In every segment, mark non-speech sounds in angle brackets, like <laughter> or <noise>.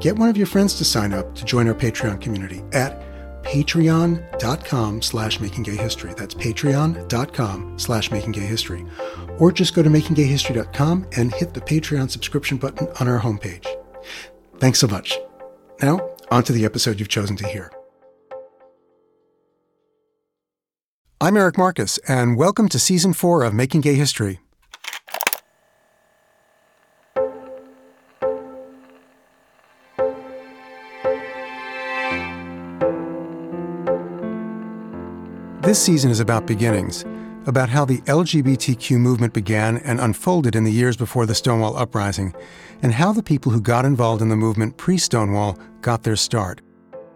get one of your friends to sign up to join our Patreon community at patreon.com slash makinggayhistory. That's patreon.com slash makinggayhistory. Or just go to makinggayhistory.com and hit the Patreon subscription button on our homepage. Thanks so much. Now, on to the episode you've chosen to hear. I'm Eric Marcus, and welcome to Season 4 of Making Gay History. This season is about beginnings, about how the LGBTQ movement began and unfolded in the years before the Stonewall Uprising, and how the people who got involved in the movement pre Stonewall got their start.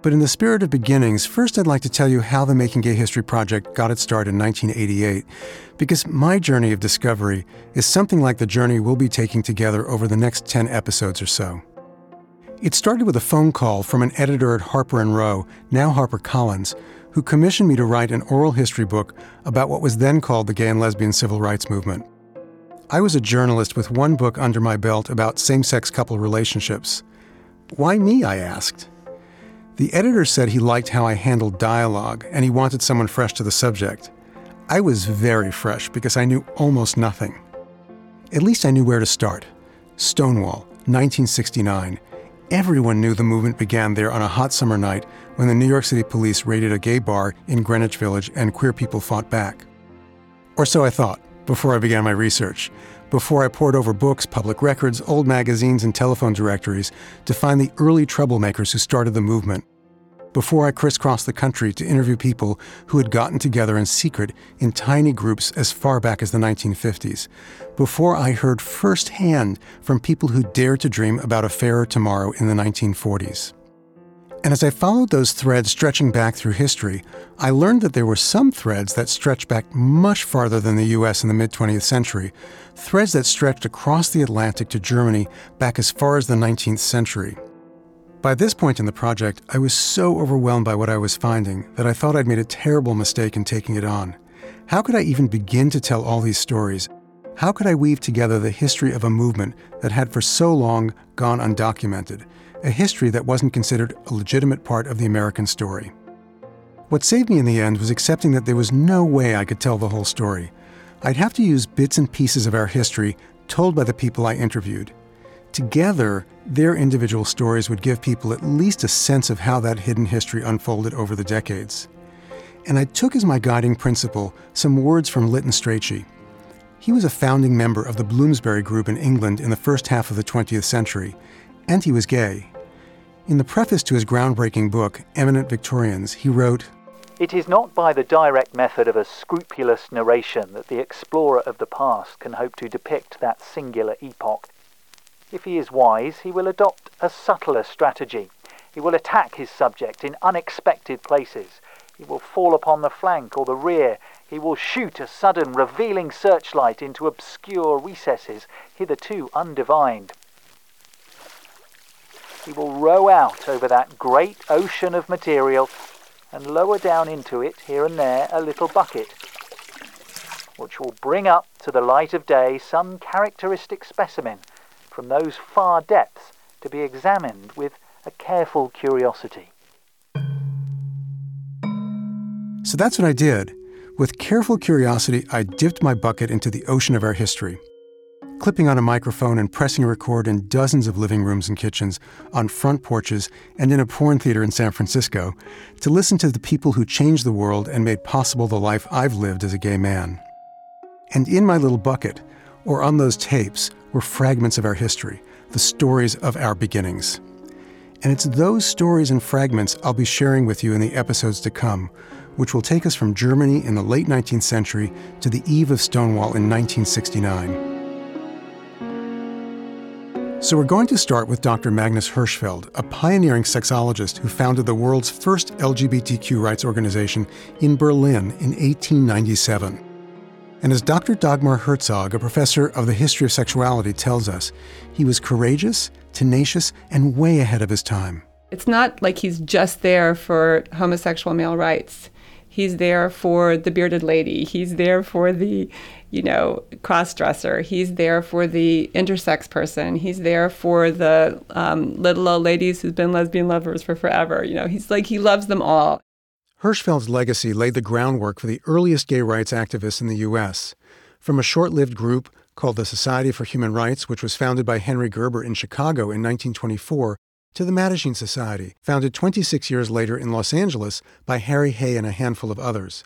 But in the spirit of beginnings, first I'd like to tell you how the Making Gay History Project got its start in 1988, because my journey of discovery is something like the journey we'll be taking together over the next 10 episodes or so. It started with a phone call from an editor at Harper Row, now HarperCollins, who commissioned me to write an oral history book about what was then called the gay and lesbian civil rights movement. I was a journalist with one book under my belt about same sex couple relationships. Why me? I asked. The editor said he liked how I handled dialogue and he wanted someone fresh to the subject. I was very fresh because I knew almost nothing. At least I knew where to start. Stonewall, 1969. Everyone knew the movement began there on a hot summer night when the New York City police raided a gay bar in Greenwich Village and queer people fought back. Or so I thought before I began my research, before I pored over books, public records, old magazines, and telephone directories to find the early troublemakers who started the movement, before I crisscrossed the country to interview people who had gotten together in secret in tiny groups as far back as the 1950s, before I heard firsthand from people who dared to dream about a fairer tomorrow in the 1940s. And as I followed those threads stretching back through history, I learned that there were some threads that stretched back much farther than the US in the mid 20th century, threads that stretched across the Atlantic to Germany back as far as the 19th century. By this point in the project, I was so overwhelmed by what I was finding that I thought I'd made a terrible mistake in taking it on. How could I even begin to tell all these stories? How could I weave together the history of a movement that had for so long gone undocumented? a history that wasn't considered a legitimate part of the American story. What saved me in the end was accepting that there was no way I could tell the whole story. I'd have to use bits and pieces of our history told by the people I interviewed. Together, their individual stories would give people at least a sense of how that hidden history unfolded over the decades. And I took as my guiding principle some words from Lytton Strachey. He was a founding member of the Bloomsbury Group in England in the first half of the 20th century, and he was gay. In the preface to his groundbreaking book, Eminent Victorians, he wrote It is not by the direct method of a scrupulous narration that the explorer of the past can hope to depict that singular epoch. If he is wise, he will adopt a subtler strategy. He will attack his subject in unexpected places. He will fall upon the flank or the rear. He will shoot a sudden, revealing searchlight into obscure recesses hitherto undivined. He will row out over that great ocean of material and lower down into it, here and there, a little bucket, which will bring up to the light of day some characteristic specimen from those far depths to be examined with a careful curiosity. So that's what I did. With careful curiosity, I dipped my bucket into the ocean of our history. clipping on a microphone and pressing record in dozens of living rooms and kitchens, on front porches, and in a porn theater in San Francisco, to listen to the people who changed the world and made possible the life I've lived as a gay man. And in my little bucket, or on those tapes, were fragments of our history, the stories of our beginnings. And it's those stories and fragments I'll be sharing with you in the episodes to come, which will take us from Germany in the late 19th century to the eve of Stonewall in 1969. So, we're going to start with Dr. Magnus Hirschfeld, a pioneering sexologist who founded the world's first LGBTQ rights organization in Berlin in 1897. And as Dr. Dagmar Herzog, a professor of the history of sexuality, tells us, he was courageous, tenacious, and way ahead of his time. It's not like he's just there for homosexual male rights. He's there for the bearded lady. He's there for the, you know, cross dresser. He's there for the intersex person. He's there for the um, little old ladies who've been lesbian lovers for forever. You know, he's like, he loves them all. Hirschfeld's legacy laid the groundwork for the earliest gay rights activists in the U.S. From a short lived group called the Society for Human Rights, which was founded by Henry Gerber in Chicago in 1924, to the Mattachine Society, founded 26 years later in Los Angeles by Harry Hay and a handful of others.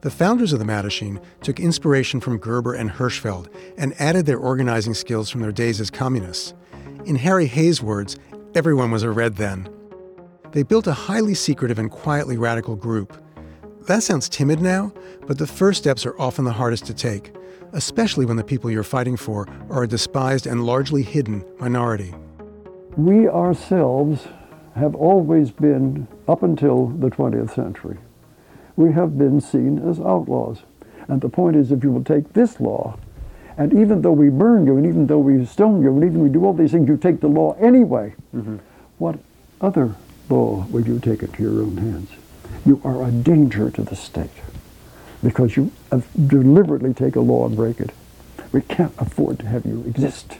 The founders of the Mattachine took inspiration from Gerber and Hirschfeld and added their organizing skills from their days as communists. In Harry Hay's words, everyone was a red then. They built a highly secretive and quietly radical group. That sounds timid now, but the first steps are often the hardest to take, especially when the people you're fighting for are a despised and largely hidden minority we ourselves have always been, up until the 20th century, we have been seen as outlaws. And the point is, if you will take this law, and even though we burn you, and even though we stone you, and even we do all these things, you take the law anyway, mm-hmm. what other law would you take into your own hands? You are a danger to the state because you deliberately take a law and break it. We can't afford to have you exist.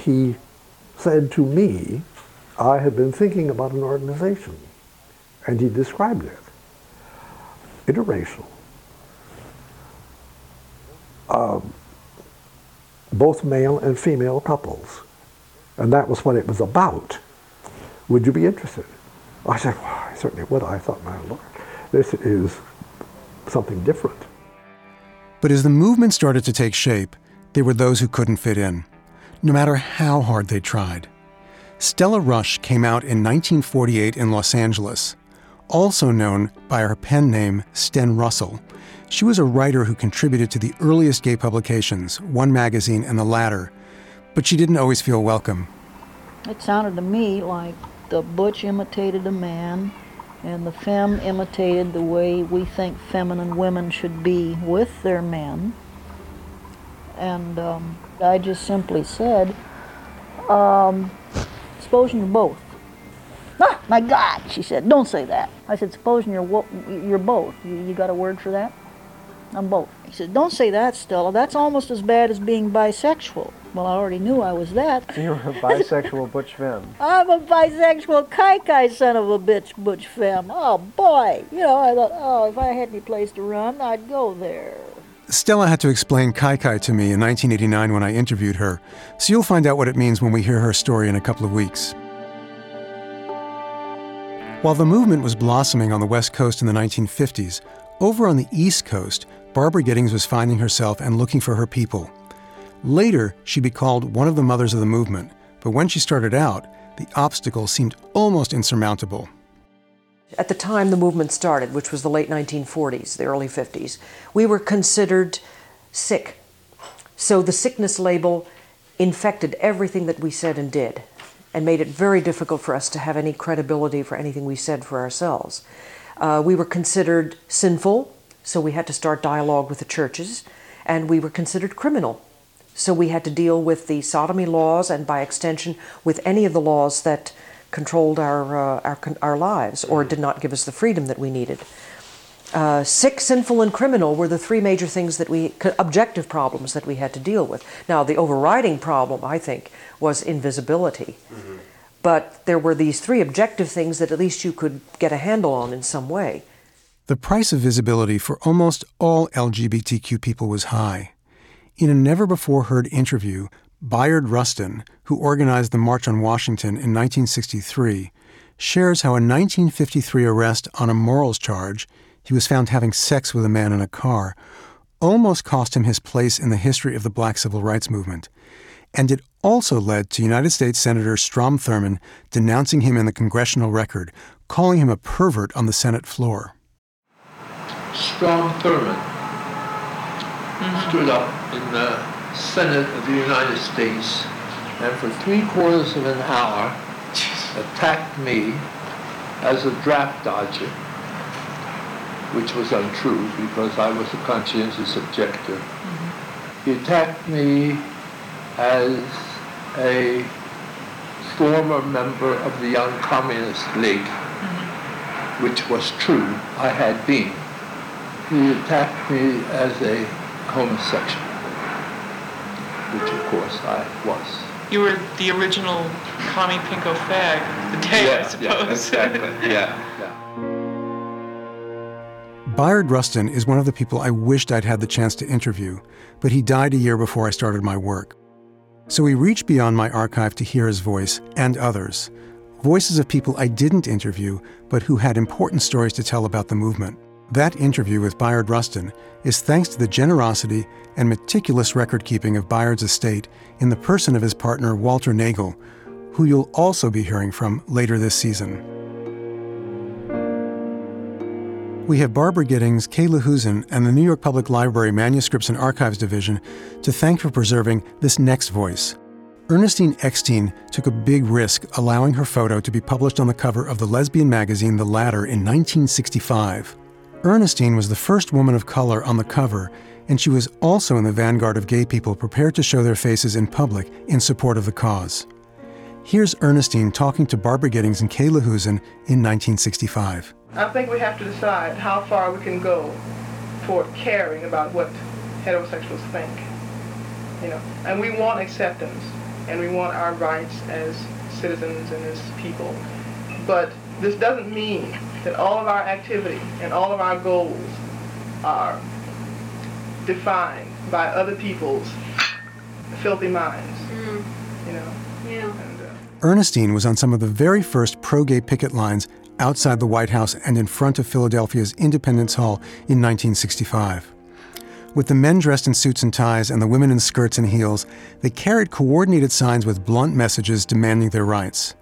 He said to me, I had been thinking about an organization, and he described it. Interracial. Um, both male and female couples. And that was what it was about. Would you be interested? I said, well, I certainly would. I thought, my Lord, this is something different. But as the movement started to take shape, there were those who couldn't fit in no matter how hard they tried. Stella Rush came out in 1948 in Los Angeles, also known by her pen name Sten Russell. She was a writer who contributed to the earliest gay publications, One Magazine and The Ladder, but she didn't always feel welcome. It sounded to me like the butch imitated the man, and the femme imitated the way we think feminine women should be with their men. And um, I just simply said, um, supposing you're both. Ah, my God, she said, don't say that. I said, supposing you're, you're both. You, you got a word for that? I'm both. He said, don't say that, Stella. That's almost as bad as being bisexual. Well, I already knew I was that. So <laughs> you're a bisexual butch femme. I'm a bisexual kai-kai son of a bitch butch femme. Oh, boy. You know, I thought, oh, if I had any place to run, I'd go there. Stella had to explain Kai Kai to me in 1989 when I interviewed her, so you'll find out what it means when we hear her story in a couple of weeks. While the movement was blossoming on the West Coast in the 1950s, over on the East Coast, Barbara Gittings was finding herself and looking for her people. Later, she'd be called one of the mothers of the movement, but when she started out, the obstacle seemed almost insurmountable. At the time the movement started, which was the late 1940s, the early 50s, we were considered sick. So the sickness label infected everything that we said and did and made it very difficult for us to have any credibility for anything we said for ourselves. Uh, we were considered sinful, so we had to start dialogue with the churches, and we were considered criminal. So we had to deal with the sodomy laws and, by extension, with any of the laws that controlled our, uh, our, our lives or did not give us the freedom that we needed. Uh, sick, sinful, and criminal were the three major things that we, objective problems that we had to deal with. Now, the overriding problem, I think, was invisibility. Mm-hmm. But there were these three objective things that at least you could get a handle on in some way. The price of visibility for almost all LGBTQ people was high. In a never before heard interview, Bayard Rustin, who organized the March on Washington in 1963, shares how a 1953 arrest on a morals charge he was found having sex with a man in a car, almost cost him his place in the history of the black civil rights movement. And it also led to United States Senator Strom Thurmond denouncing him in the congressional record, calling him a pervert on the Senate floor. Strom Thurmond mm-hmm. stood up in the Senate of the United States and for three quarters of an hour attacked me as a draft dodger which was untrue because I was a conscientious objector. Mm-hmm. He attacked me as a former member of the Young Communist League, mm-hmm. which was true, I had been. He attacked me as a homosexual, which of course I was. You were the original commie pinko fag the day, yeah, I suppose. <laughs> Yeah, exactly. yeah. Bayard Rustin is one of the people I wished I'd had the chance to interview, but he died a year before I started my work. So we reached beyond my archive to hear his voice and others. Voices of people I didn't interview, but who had important stories to tell about the movement. That interview with Bayard Rustin is thanks to the generosity and meticulous record keeping of Bayard's estate in the person of his partner Walter Naegle, who you'll also be hearing from later this season. We have Barbara Gittings, Kay Lahusen, and the New York Public Library Manuscripts and Archives Division to thank for preserving this next voice. Ernestine Eckstein took a big risk allowing her photo to be published on the cover of the lesbian magazine The Ladder in 1965. Ernestine was the first woman of color on the cover, and she was also in the vanguard of gay people prepared to show their faces in public in support of the cause. Here's Ernestine talking to Barbara Gittings and Kay Lahusen in 1965. I think we have to decide how far we can go toward caring about what heterosexuals think. You know, and we want acceptance and we want our rights as citizens and as people. But this doesn't mean that all of our activity and all of our goals are defined by other people's filthy minds. Mm. You know. Yeah. And, uh, Ernestine was on some of the very first pro-gay picket lines outside the White House and in front of Philadelphia's Independence Hall in 1965. With the men dressed in suits and ties and the women in skirts and heels, they carried coordinated signs with blunt messages demanding their rights.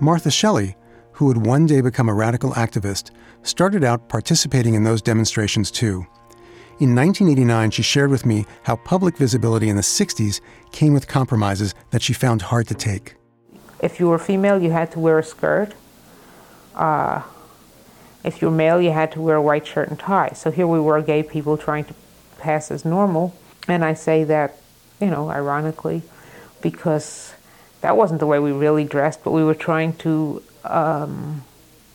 Martha Shelley, who would one day become a radical activist, started out participating in those demonstrations too. In 1989, she shared with me how public visibility in the 60s came with compromises that she found hard to take. If you were female, you had to wear a skirt. Uh, if you're male, you had to wear a white shirt and tie. So here we were, gay people trying to pass as normal. And I say that, you know, ironically, because that wasn't the way we really dressed, but we were trying to um,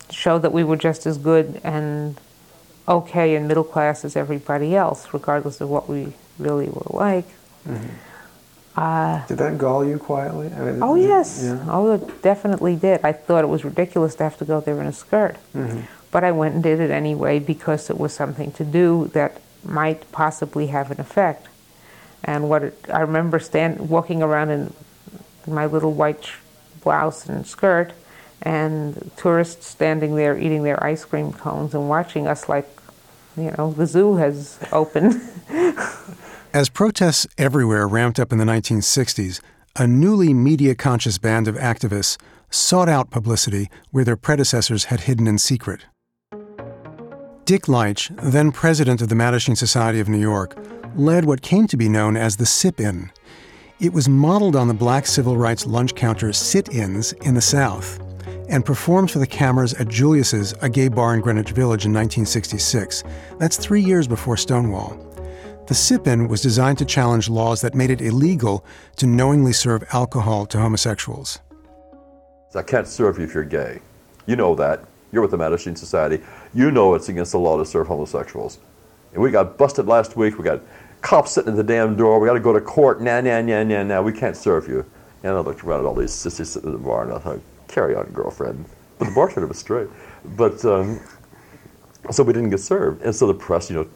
show that we were just as good and okay and middle class as everybody else, regardless of what we really were like. Mm-hmm. Uh, did that gall you quietly? I mean, oh, yes. Yeah. Oh, it definitely did. I thought it was ridiculous to have to go there in a skirt. Mm-hmm. But I went and did it anyway because it was something to do that might possibly have an effect. And what it, I remember stand, walking around in my little white blouse and skirt, and tourists standing there eating their ice cream cones and watching us like, you know, the zoo has opened. <laughs> As protests everywhere ramped up in the 1960s, a newly media conscious band of activists sought out publicity where their predecessors had hidden in secret. Dick Leitsch, then president of the Mattachine Society of New York, led what came to be known as the Sip In. It was modeled on the black civil rights lunch counter sit ins in the South and performed for the cameras at Julius's, a gay bar in Greenwich Village in 1966. That's three years before Stonewall. The sip in was designed to challenge laws that made it illegal to knowingly serve alcohol to homosexuals. I can't serve you if you're gay. You know that. You're with the Mattachine Society. You know it's against the law to serve homosexuals. And we got busted last week. We got cops sitting at the damn door. We got to go to court. Nah, nah, nah, nah, nah. We can't serve you. And I looked around at all these sissies sitting in the bar, and I thought, carry on, girlfriend. But the bartender was straight. But um, so we didn't get served. And so the press, you know,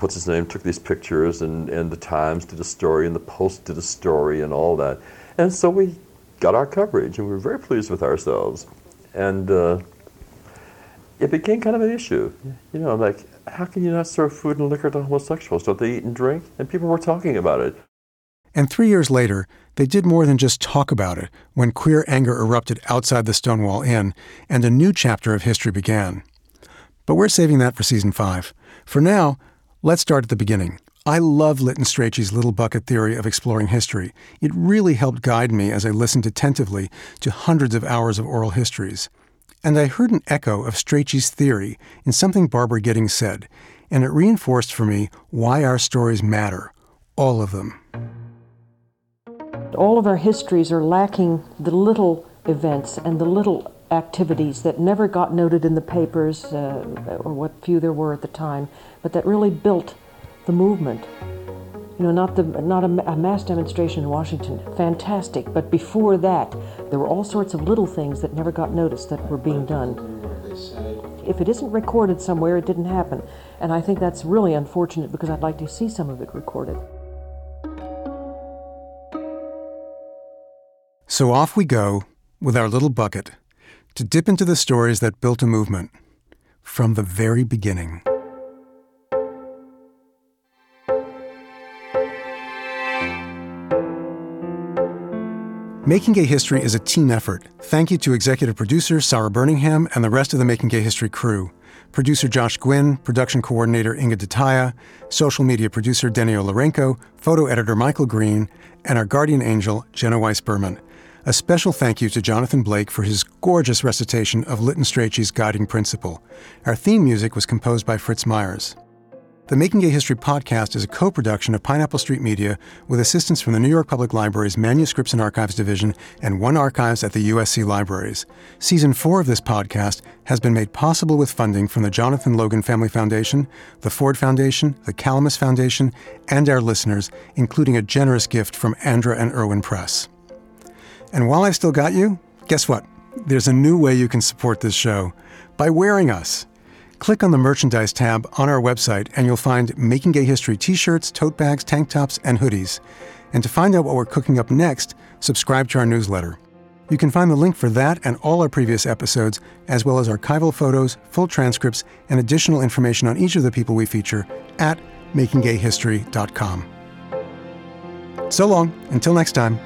what's his name, took these pictures, and, and the Times did a story, and the Post did a story, and all that. And so we got our coverage, and we were very pleased with ourselves. And uh, it became kind of an issue. You know, like, how can you not serve food and liquor to homosexuals? Don't they eat and drink? And people were talking about it. And three years later, they did more than just talk about it when queer anger erupted outside the Stonewall Inn and a new chapter of history began. But we're saving that for season five. For now, let's start at the beginning. I love Lytton Strachey's little bucket theory of exploring history. It really helped guide me as I listened attentively to hundreds of hours of oral histories. And I heard an echo of Strachey's theory in something Barbara Gittings said, and it reinforced for me why our stories matter, all of them. All of our histories are lacking the little events and the little activities that never got noted in the papers, uh, or what few there were at the time, but that really built the movement. You know, not the not a, a, mass demonstration in Washington, fantastic. But before that, there were all sorts of little things that never got noticed that were being done. If it isn't recorded somewhere, it didn't happen, and I think that's really unfortunate because I'd like to see some of it recorded. So off we go with our little bucket to dip into the stories that built a movement from the very beginning. Making Gay History is a team effort. Thank you to executive producer Sarah Birmingham and the rest of the Making Gay History crew. Producer Josh Gwynn, production coordinator Inga Detaya, social media producer Denio Lorenko, photo editor Michael Green, and our guardian angel, Jenna Weiss Berman. A special thank you to Jonathan Blake for his gorgeous recitation of Lytton Strachey's guiding principle. Our theme music was composed by Fritz Myers. The Making Gay History podcast is a co production of Pineapple Street Media with assistance from the New York Public Library's Manuscripts and Archives Division and One Archives at the USC Libraries. Season four of this podcast has been made possible with funding from the Jonathan Logan Family Foundation, the Ford Foundation, the Calamus Foundation, and our listeners, including a generous gift from Andra and Irwin Press. And while I've still got you, guess what? There's a new way you can support this show by wearing us. Click on the merchandise tab on our website and you'll find Making Gay History t shirts, tote bags, tank tops, and hoodies. And to find out what we're cooking up next, subscribe to our newsletter. You can find the link for that and all our previous episodes, as well as archival photos, full transcripts, and additional information on each of the people we feature at makinggayhistory.com. So long, until next time.